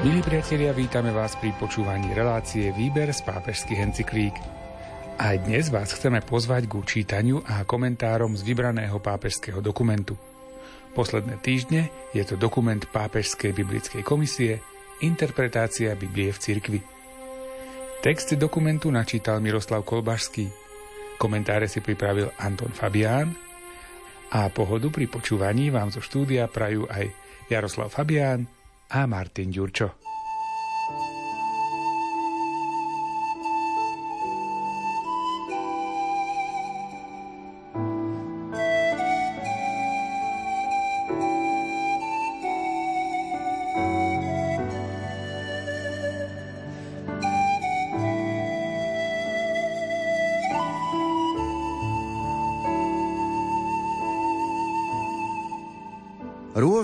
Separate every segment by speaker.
Speaker 1: Milí priatelia, vítame vás pri počúvaní relácie Výber z pápežských encyklík. Aj dnes vás chceme pozvať k čítaniu a komentárom z vybraného pápežského dokumentu. Posledné týždne je to dokument Pápežskej biblickej komisie Interpretácia Biblie v cirkvi. Text dokumentu načítal Miroslav Kolbašský. Komentáre si pripravil Anton Fabián a pohodu pri počúvaní vám zo štúdia prajú aj Jaroslav Fabián a Martin Ďurčo.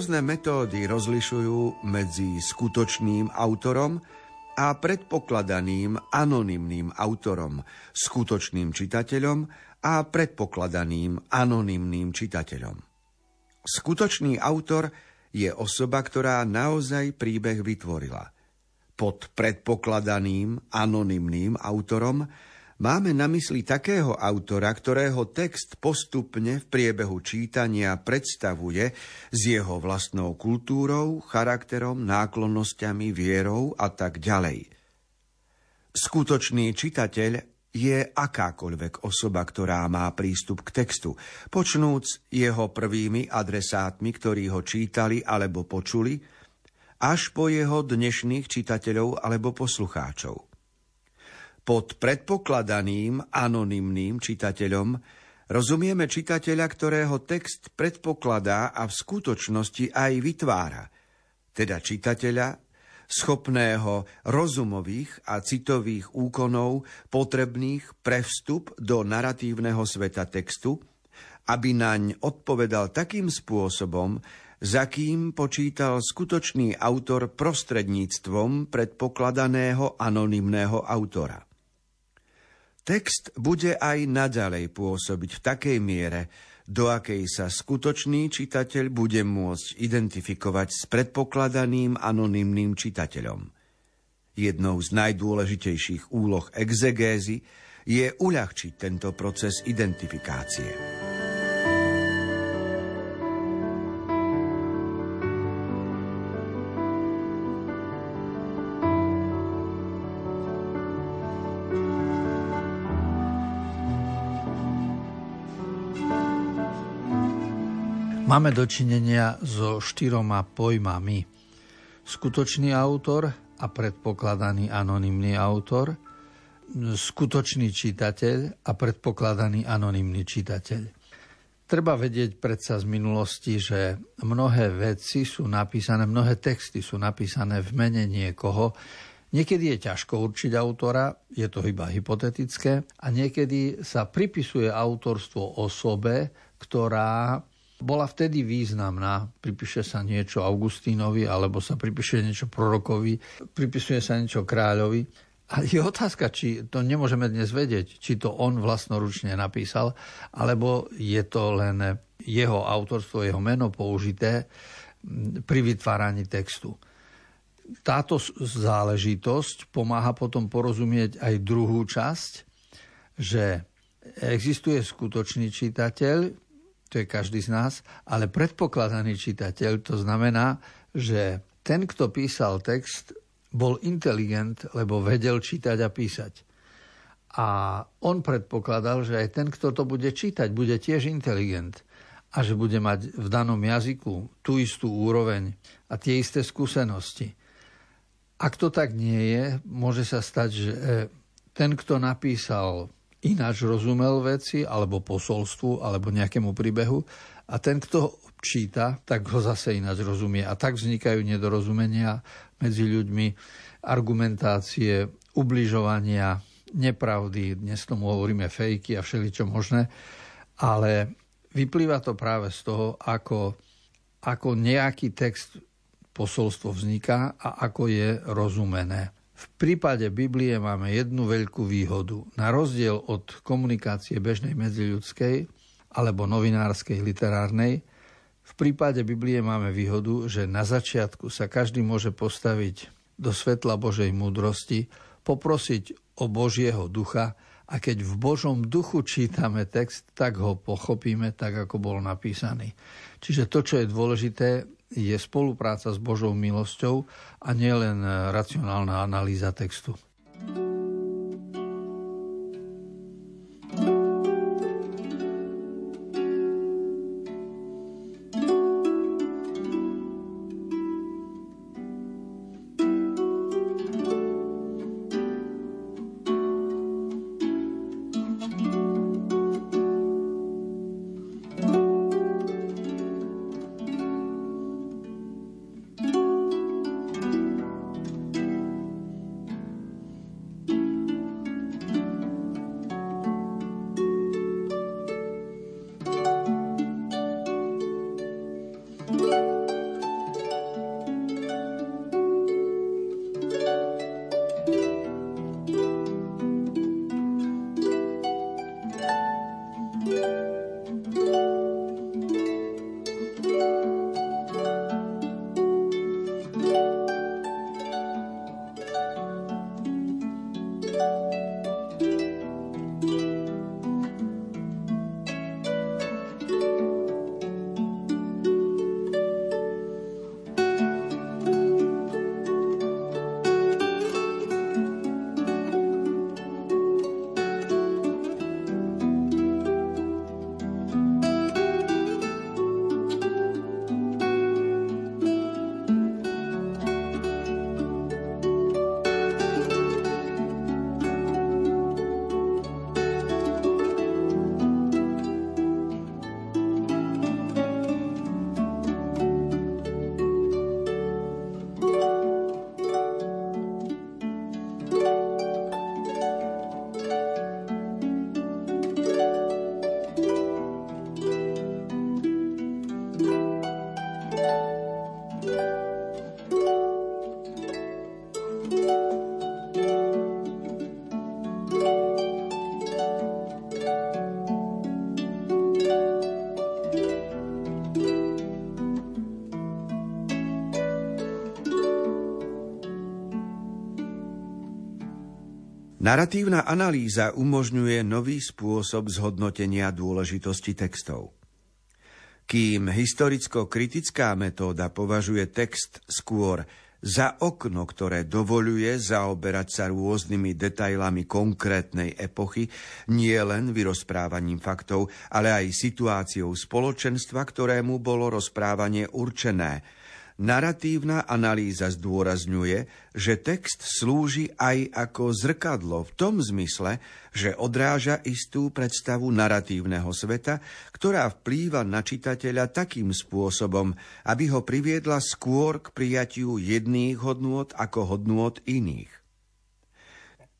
Speaker 2: Rôzne metódy rozlišujú medzi skutočným autorom a predpokladaným anonymným autorom, skutočným čitateľom a predpokladaným anonymným čitateľom. Skutočný autor je osoba, ktorá naozaj príbeh vytvorila. Pod predpokladaným anonymným autorom Máme na mysli takého autora, ktorého text postupne v priebehu čítania predstavuje s jeho vlastnou kultúrou, charakterom, náklonnosťami, vierou a tak ďalej. Skutočný čitateľ je akákoľvek osoba, ktorá má prístup k textu, počnúc jeho prvými adresátmi, ktorí ho čítali alebo počuli, až po jeho dnešných čitateľov alebo poslucháčov. Pod predpokladaným anonymným čitateľom rozumieme čitateľa, ktorého text predpokladá a v skutočnosti aj vytvára, teda čitateľa, schopného rozumových a citových úkonov potrebných pre vstup do naratívneho sveta textu, aby naň odpovedal takým spôsobom, za kým počítal skutočný autor prostredníctvom predpokladaného anonymného autora. Text bude aj naďalej pôsobiť v takej miere, do akej sa skutočný čitateľ bude môcť identifikovať s predpokladaným anonymným čitateľom. Jednou z najdôležitejších úloh exegézy je uľahčiť tento proces identifikácie.
Speaker 3: Máme dočinenia so štyroma pojmami. Skutočný autor a predpokladaný anonymný autor, skutočný čitateľ a predpokladaný anonymný čitateľ. Treba vedieť predsa z minulosti, že mnohé veci sú napísané, mnohé texty sú napísané v mene niekoho. Niekedy je ťažko určiť autora, je to iba hypotetické, a niekedy sa pripisuje autorstvo osobe, ktorá bola vtedy významná. Pripíše sa niečo Augustínovi, alebo sa pripíše niečo prorokovi, pripisuje sa niečo kráľovi. A je otázka, či to nemôžeme dnes vedieť, či to on vlastnoručne napísal, alebo je to len jeho autorstvo, jeho meno použité pri vytváraní textu. Táto záležitosť pomáha potom porozumieť aj druhú časť, že existuje skutočný čitateľ, to je každý z nás, ale predpokladaný čitateľ, to znamená, že ten, kto písal text, bol inteligent, lebo vedel čítať a písať. A on predpokladal, že aj ten, kto to bude čítať, bude tiež inteligent a že bude mať v danom jazyku tú istú úroveň a tie isté skúsenosti. Ak to tak nie je, môže sa stať, že ten, kto napísal ináč rozumel veci, alebo posolstvu, alebo nejakému príbehu. A ten, kto číta, tak ho zase ináč rozumie. A tak vznikajú nedorozumenia medzi ľuďmi, argumentácie, ubližovania, nepravdy, dnes tomu hovoríme fejky a všeličo možné, ale vyplýva to práve z toho, ako, ako nejaký text posolstvo vzniká a ako je rozumené. V prípade Biblie máme jednu veľkú výhodu. Na rozdiel od komunikácie bežnej medziľudskej alebo novinárskej, literárnej, v prípade Biblie máme výhodu, že na začiatku sa každý môže postaviť do svetla Božej múdrosti, poprosiť o Božieho ducha a keď v Božom duchu čítame text, tak ho pochopíme tak, ako bol napísaný. Čiže to, čo je dôležité, je spolupráca s Božou milosťou a nielen racionálna analýza textu.
Speaker 2: Naratívna analýza umožňuje nový spôsob zhodnotenia dôležitosti textov. Kým historicko-kritická metóda považuje text skôr za okno, ktoré dovoluje zaoberať sa rôznymi detailami konkrétnej epochy, nie len vyrozprávaním faktov, ale aj situáciou spoločenstva, ktorému bolo rozprávanie určené – Naratívna analýza zdôrazňuje, že text slúži aj ako zrkadlo v tom zmysle, že odráža istú predstavu naratívneho sveta, ktorá vplýva na čitateľa takým spôsobom, aby ho priviedla skôr k prijatiu jedných hodnôt ako hodnôt iných.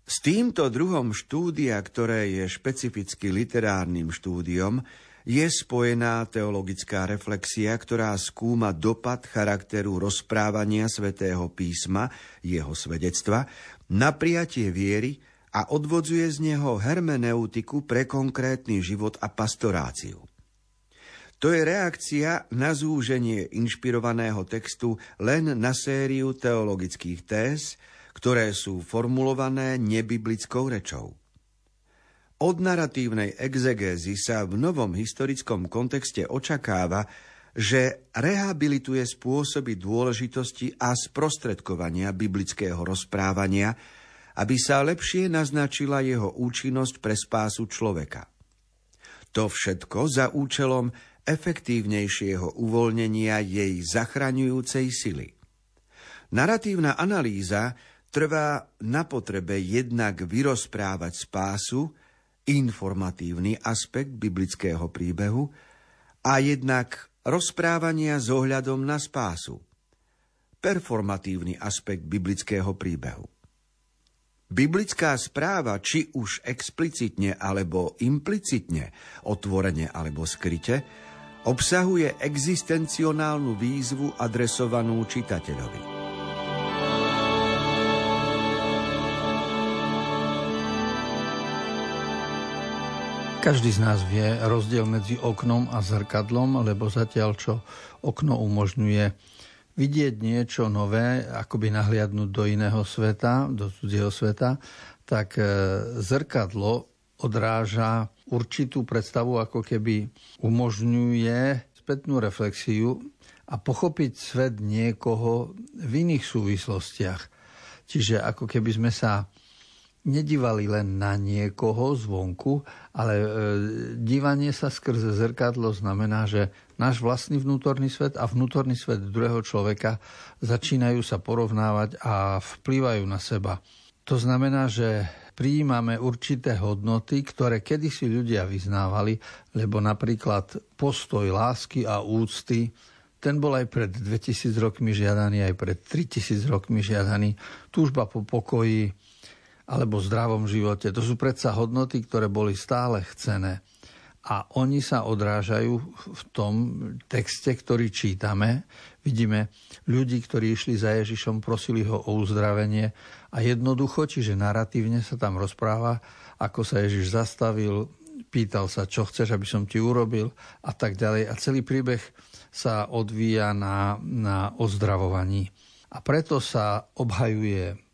Speaker 2: S týmto druhom štúdia, ktoré je špecificky literárnym štúdiom, je spojená teologická reflexia, ktorá skúma dopad charakteru rozprávania svätého písma, jeho svedectva, na prijatie viery a odvodzuje z neho hermeneutiku pre konkrétny život a pastoráciu. To je reakcia na zúženie inšpirovaného textu len na sériu teologických téz, ktoré sú formulované nebiblickou rečou. Od naratívnej exegézy sa v novom historickom kontexte očakáva, že rehabilituje spôsoby dôležitosti a sprostredkovania biblického rozprávania, aby sa lepšie naznačila jeho účinnosť pre spásu človeka. To všetko za účelom efektívnejšieho uvoľnenia jej zachraňujúcej sily. Naratívna analýza trvá na potrebe jednak vyrozprávať spásu, informatívny aspekt biblického príbehu a jednak rozprávania s ohľadom na spásu, performatívny aspekt biblického príbehu. Biblická správa, či už explicitne alebo implicitne, otvorene alebo skryte, obsahuje existencionálnu výzvu adresovanú čitateľovi.
Speaker 3: Každý z nás vie rozdiel medzi oknom a zrkadlom, lebo zatiaľ čo okno umožňuje vidieť niečo nové, akoby nahliadnúť do iného sveta, do cudzieho sveta, tak e, zrkadlo odráža určitú predstavu, ako keby umožňuje spätnú reflexiu a pochopiť svet niekoho v iných súvislostiach. Čiže ako keby sme sa nedívali len na niekoho zvonku, ale e, dívanie sa skrze zrkadlo znamená, že náš vlastný vnútorný svet a vnútorný svet druhého človeka začínajú sa porovnávať a vplývajú na seba. To znamená, že prijímame určité hodnoty, ktoré kedysi ľudia vyznávali, lebo napríklad postoj lásky a úcty ten bol aj pred 2000 rokmi žiadaný, aj pred 3000 rokmi žiadaný. Túžba po pokoji, alebo zdravom živote. To sú predsa hodnoty, ktoré boli stále chcené. A oni sa odrážajú v tom texte, ktorý čítame. Vidíme ľudí, ktorí išli za Ježišom, prosili ho o uzdravenie a jednoducho, čiže naratívne sa tam rozpráva, ako sa Ježiš zastavil, pýtal sa, čo chceš, aby som ti urobil a tak ďalej. A celý príbeh sa odvíja na, na ozdravovaní. A preto sa obhajuje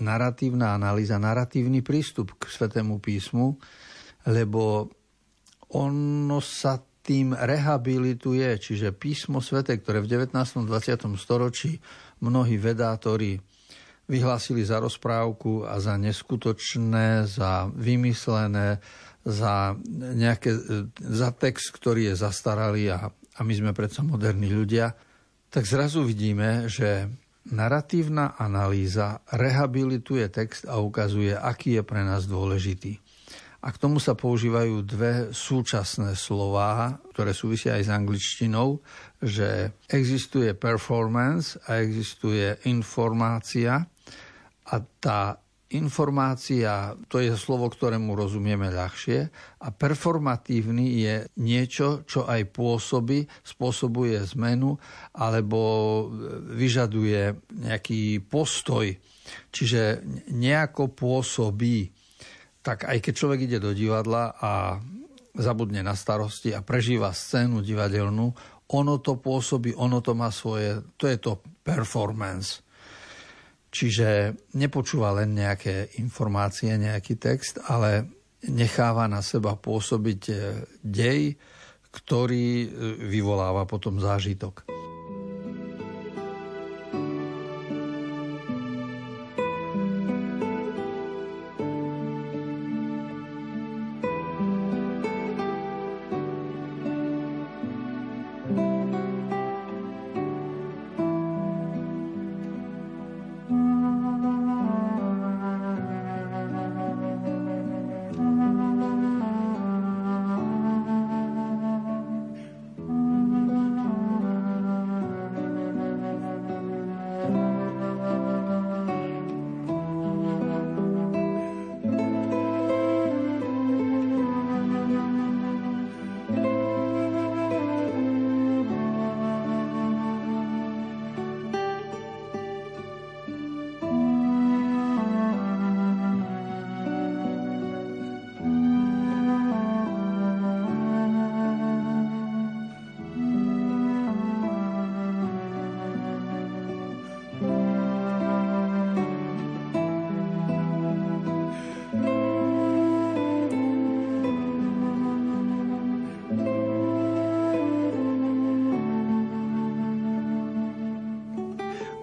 Speaker 3: naratívna analýza, naratívny prístup k Svetému písmu, lebo ono sa tým rehabilituje, čiže písmo svete, ktoré v 19. 20. storočí mnohí vedátori vyhlásili za rozprávku a za neskutočné, za vymyslené, za, nejaké, za text, ktorý je zastaralý a, a my sme predsa moderní ľudia, tak zrazu vidíme, že Naratívna analýza rehabilituje text a ukazuje, aký je pre nás dôležitý. A k tomu sa používajú dve súčasné slová, ktoré súvisia aj s angličtinou, že existuje performance a existuje informácia a tá Informácia to je slovo, ktorému rozumieme ľahšie a performatívny je niečo, čo aj pôsobí, spôsobuje zmenu alebo vyžaduje nejaký postoj. Čiže nejako pôsobí. Tak aj keď človek ide do divadla a zabudne na starosti a prežíva scénu divadelnú, ono to pôsobí, ono to má svoje, to je to performance. Čiže nepočúva len nejaké informácie, nejaký text, ale necháva na seba pôsobiť eh, dej, ktorý eh, vyvoláva potom zážitok.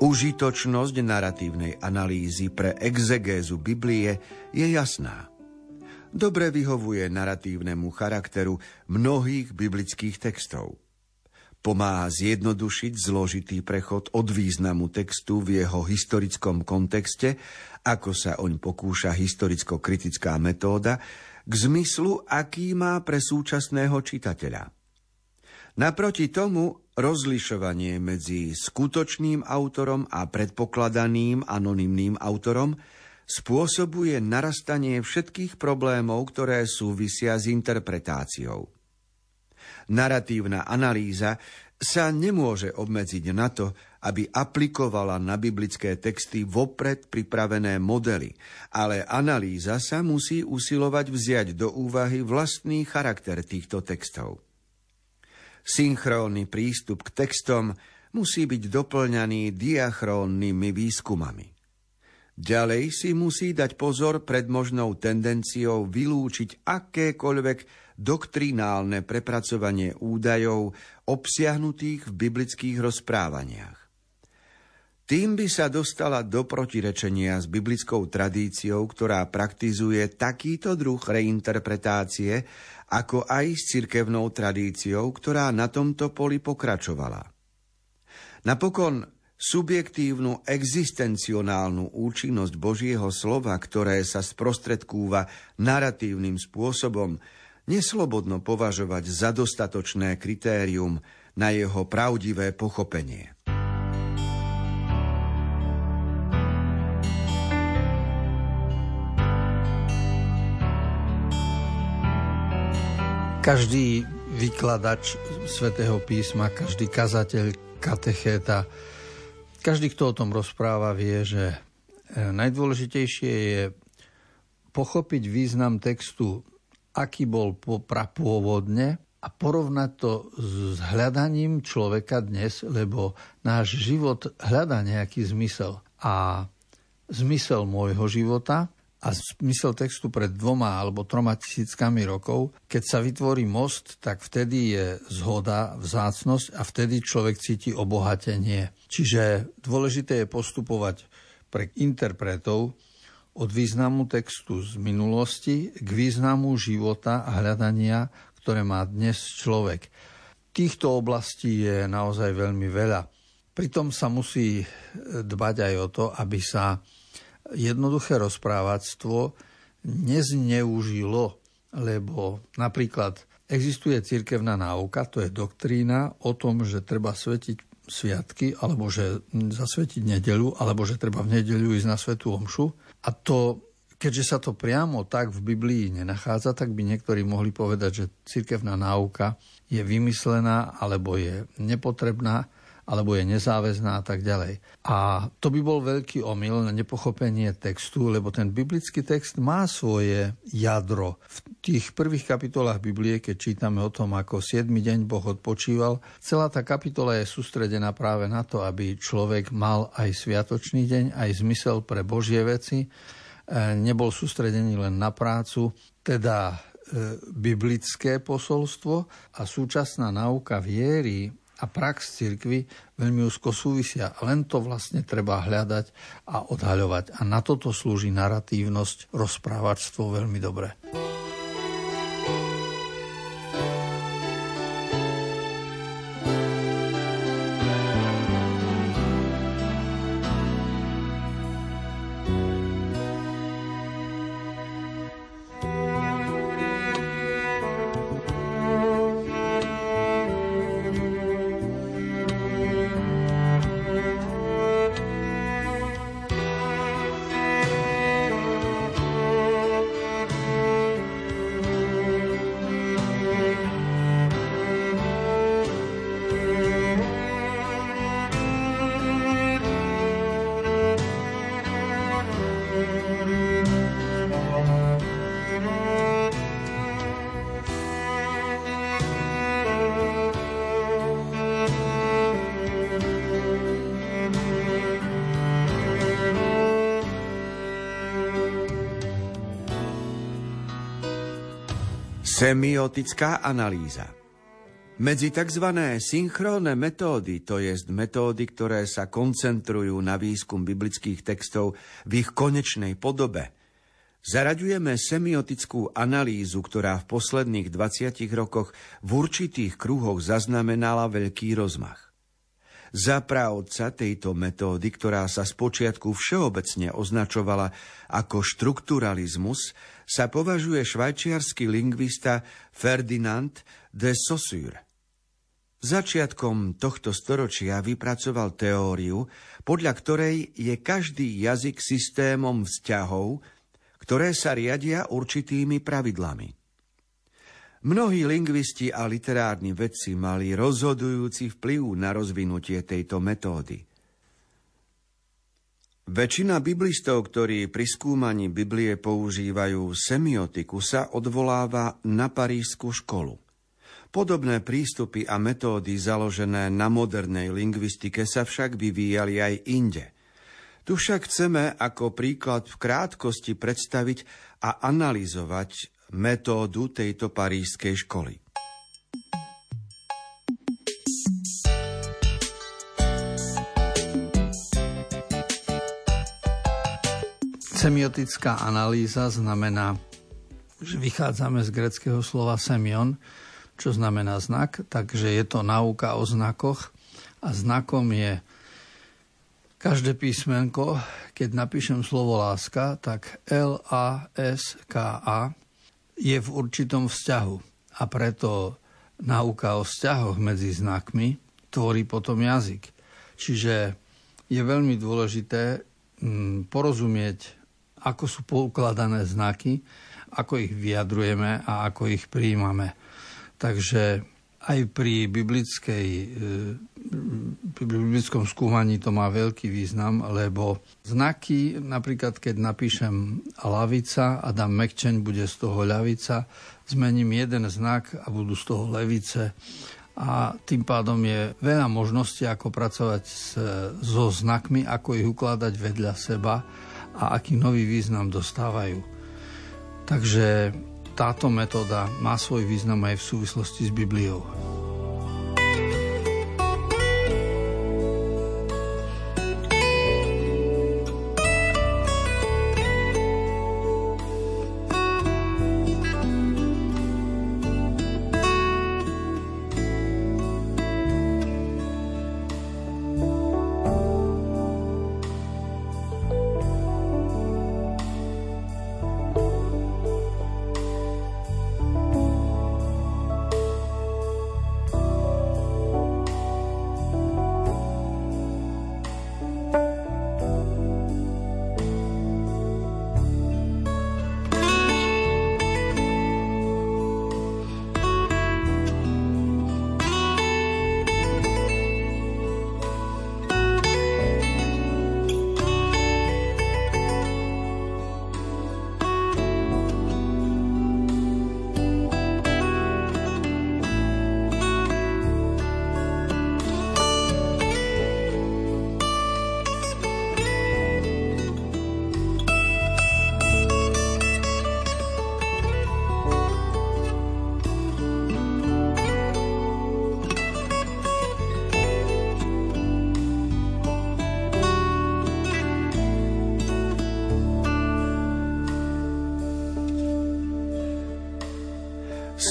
Speaker 2: Užitočnosť naratívnej analýzy pre exegézu Biblie je jasná. Dobre vyhovuje naratívnemu charakteru mnohých biblických textov. Pomáha zjednodušiť zložitý prechod od významu textu v jeho historickom kontexte, ako sa oň pokúša historicko-kritická metóda, k zmyslu, aký má pre súčasného čitateľa. Naproti tomu rozlišovanie medzi skutočným autorom a predpokladaným anonymným autorom spôsobuje narastanie všetkých problémov, ktoré súvisia s interpretáciou. Naratívna analýza sa nemôže obmedziť na to, aby aplikovala na biblické texty vopred pripravené modely, ale analýza sa musí usilovať vziať do úvahy vlastný charakter týchto textov. Synchrónny prístup k textom musí byť doplňaný diachrónnymi výskumami. Ďalej si musí dať pozor pred možnou tendenciou vylúčiť akékoľvek doktrinálne prepracovanie údajov obsiahnutých v biblických rozprávaniach. Tým by sa dostala do protirečenia s biblickou tradíciou, ktorá praktizuje takýto druh reinterpretácie, ako aj s cirkevnou tradíciou, ktorá na tomto poli pokračovala. Napokon subjektívnu existencionálnu účinnosť Božieho slova, ktoré sa sprostredkúva naratívnym spôsobom, neslobodno považovať za dostatočné kritérium na jeho pravdivé pochopenie.
Speaker 3: Každý vykladač svätého písma, každý kazateľ, katechéta, každý, kto o tom rozpráva, vie, že e, najdôležitejšie je pochopiť význam textu, aký bol prapôvodne a porovnať to s hľadaním človeka dnes, lebo náš život hľadá nejaký zmysel. A zmysel môjho života a zmysel textu pred dvoma alebo troma tisíckami rokov, keď sa vytvorí most, tak vtedy je zhoda, vzácnosť a vtedy človek cíti obohatenie. Čiže dôležité je postupovať pre interpretov od významu textu z minulosti k významu života a hľadania, ktoré má dnes človek. Týchto oblastí je naozaj veľmi veľa. Pritom sa musí dbať aj o to, aby sa jednoduché rozprávactvo nezneužilo, lebo napríklad existuje cirkevná náuka, to je doktrína o tom, že treba svetiť sviatky, alebo že zasvetiť nedelu, alebo že treba v nedeľu ísť na svetú omšu. A to, keďže sa to priamo tak v Biblii nenachádza, tak by niektorí mohli povedať, že cirkevná náuka je vymyslená alebo je nepotrebná alebo je nezáväzná a tak ďalej. A to by bol veľký omyl na nepochopenie textu, lebo ten biblický text má svoje jadro. V tých prvých kapitolách Biblie, keď čítame o tom, ako 7 deň Boh odpočíval, celá tá kapitola je sústredená práve na to, aby človek mal aj sviatočný deň, aj zmysel pre Božie veci, e, nebol sústredený len na prácu, teda e, biblické posolstvo a súčasná náuka viery a prax cirkvy veľmi úzko súvisia. Len to vlastne treba hľadať a odhaľovať. A na toto slúži naratívnosť, rozprávačstvo veľmi dobre.
Speaker 2: Semiotická analýza Medzi tzv. synchrónne metódy, to jest metódy, ktoré sa koncentrujú na výskum biblických textov v ich konečnej podobe, zaraďujeme semiotickú analýzu, ktorá v posledných 20 rokoch v určitých kruhoch zaznamenala veľký rozmach. Za právca tejto metódy, ktorá sa spočiatku všeobecne označovala ako štrukturalizmus, sa považuje švajčiarsky lingvista Ferdinand de Saussure. Začiatkom tohto storočia vypracoval teóriu, podľa ktorej je každý jazyk systémom vzťahov, ktoré sa riadia určitými pravidlami. Mnohí lingvisti a literárni vedci mali rozhodujúci vplyv na rozvinutie tejto metódy. Väčšina biblistov, ktorí pri skúmaní Biblie používajú semiotiku, sa odvoláva na parížskú školu. Podobné prístupy a metódy založené na modernej lingvistike sa však vyvíjali aj inde. Tu však chceme ako príklad v krátkosti predstaviť a analyzovať metódu tejto parížskej školy.
Speaker 3: Semiotická analýza znamená, že vychádzame z greckého slova semion, čo znamená znak, takže je to nauka o znakoch a znakom je každé písmenko, keď napíšem slovo láska, tak L-A-S-K-A je v určitom vzťahu. A preto nauka o vzťahoch medzi znakmi tvorí potom jazyk. Čiže je veľmi dôležité mm, porozumieť, ako sú poukladané znaky, ako ich vyjadrujeme a ako ich príjmame. Takže aj pri, biblickej, e, pri biblickom skúmaní to má veľký význam, lebo znaky, napríklad keď napíšem lavica a dám mekčeň, bude z toho ľavica, zmením jeden znak a budú z toho levice. A tým pádom je veľa možností, ako pracovať s, so znakmi, ako ich ukladať vedľa seba a aký nový význam dostávajú. Takže táto metóda má svoj význam aj v súvislosti s Bibliou.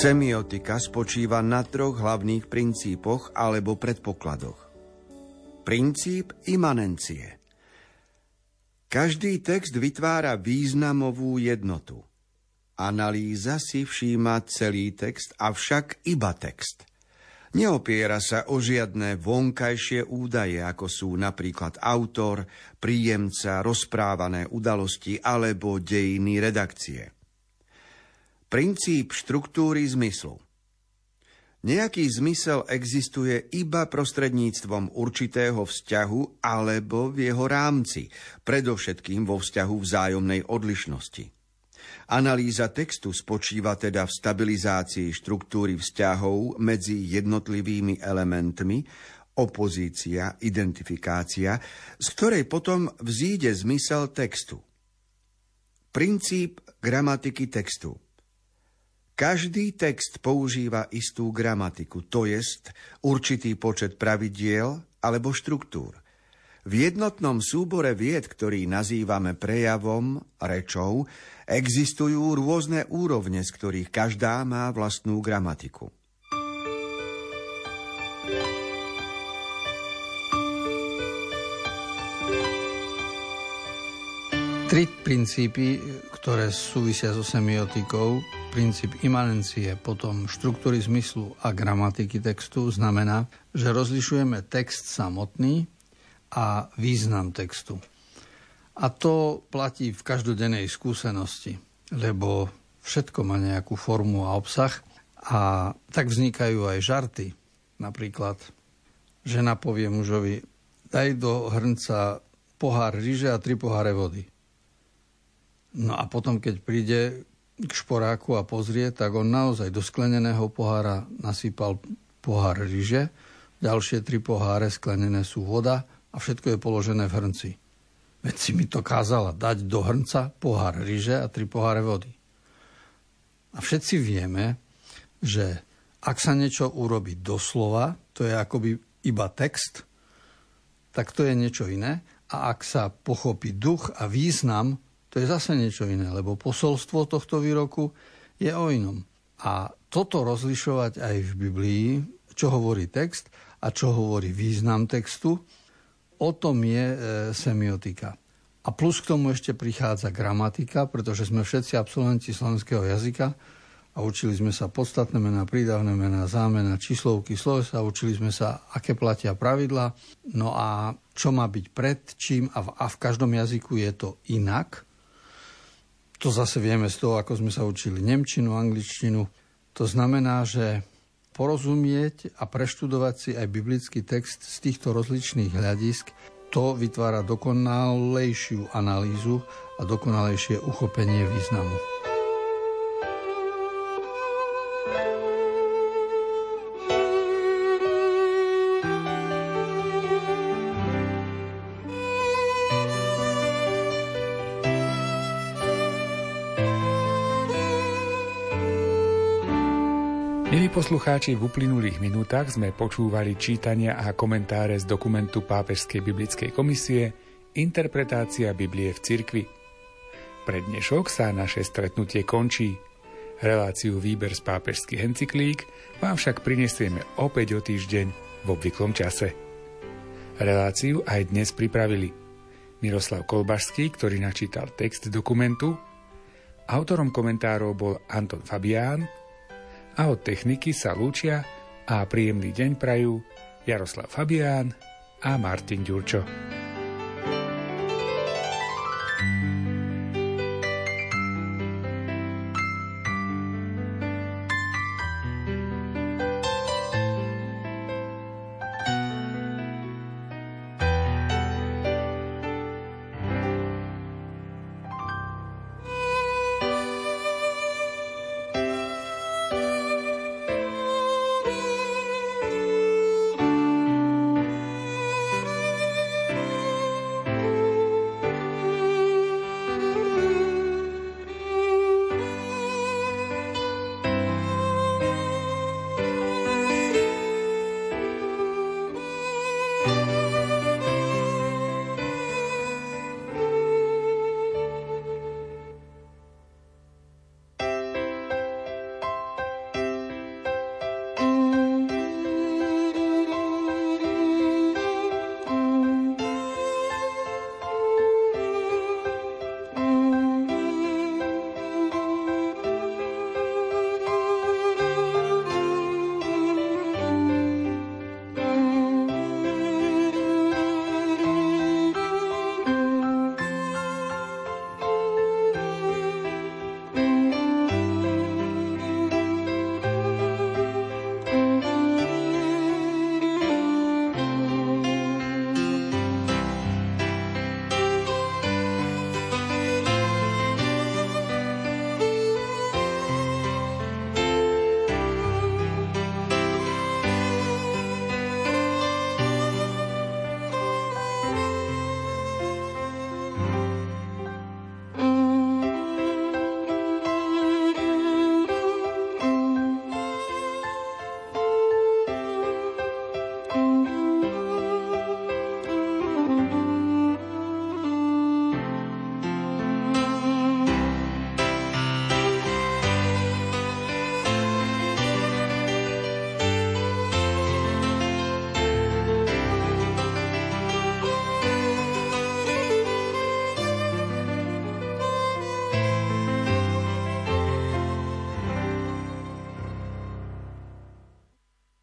Speaker 2: Semiotika spočíva na troch hlavných princípoch alebo predpokladoch. Princíp imanencie. Každý text vytvára významovú jednotu. Analýza si všíma celý text, avšak iba text. Neopiera sa o žiadne vonkajšie údaje, ako sú napríklad autor, príjemca, rozprávané udalosti alebo dejiny redakcie. Princíp štruktúry zmyslu. Nejaký zmysel existuje iba prostredníctvom určitého vzťahu alebo v jeho rámci, predovšetkým vo vzťahu vzájomnej odlišnosti. Analýza textu spočíva teda v stabilizácii štruktúry vzťahov medzi jednotlivými elementmi, opozícia, identifikácia, z ktorej potom vzíde zmysel textu. Princíp gramatiky textu – každý text používa istú gramatiku, to jest určitý počet pravidiel alebo štruktúr. V jednotnom súbore vied, ktorý nazývame prejavom, rečou, existujú rôzne úrovne, z ktorých každá má vlastnú gramatiku.
Speaker 3: Tri princípy, ktoré súvisia so semiotikou, princíp imanencie, potom štruktúry zmyslu a gramatiky textu znamená, že rozlišujeme text samotný a význam textu. A to platí v každodennej skúsenosti, lebo všetko má nejakú formu a obsah a tak vznikajú aj žarty. Napríklad žena povie mužovi, daj do hrnca pohár ryže a tri poháre vody. No a potom, keď príde k šporáku a pozrie, tak on naozaj do skleneného pohára nasypal pohár ryže, ďalšie tri poháre sklenené sú voda a všetko je položené v hrnci. Veď si mi to kázala dať do hrnca pohár ryže a tri poháre vody. A všetci vieme, že ak sa niečo urobí doslova, to je akoby iba text, tak to je niečo iné. A ak sa pochopí duch a význam, to je zase niečo iné, lebo posolstvo tohto výroku je o inom. A toto rozlišovať aj v Biblii, čo hovorí text a čo hovorí význam textu, o tom je e, semiotika. A plus k tomu ešte prichádza gramatika, pretože sme všetci absolventi slovenského jazyka a učili sme sa podstatné mená, prídavné mená, zámena, číslovky, slovesa, učili sme sa, aké platia pravidla, no a čo má byť pred čím a v, a v každom jazyku je to inak. To zase vieme z toho, ako sme sa učili nemčinu, angličtinu. To znamená, že porozumieť a preštudovať si aj biblický text z týchto rozličných hľadisk, to vytvára dokonalejšiu analýzu a dokonalejšie uchopenie významu.
Speaker 1: Poslucháči, v uplynulých minútach sme počúvali čítania a komentáre z dokumentu Pápežskej biblickej komisie Interpretácia Biblie v cirkvi. Pre dnešok sa naše stretnutie končí. Reláciu Výber z pápežských encyklík vám však prinesieme opäť o týždeň v obvyklom čase. Reláciu aj dnes pripravili Miroslav Kolbašský, ktorý načítal text dokumentu, autorom komentárov bol Anton Fabián, a od techniky sa lúčia a príjemný deň prajú Jaroslav Fabián a Martin Ďurčo.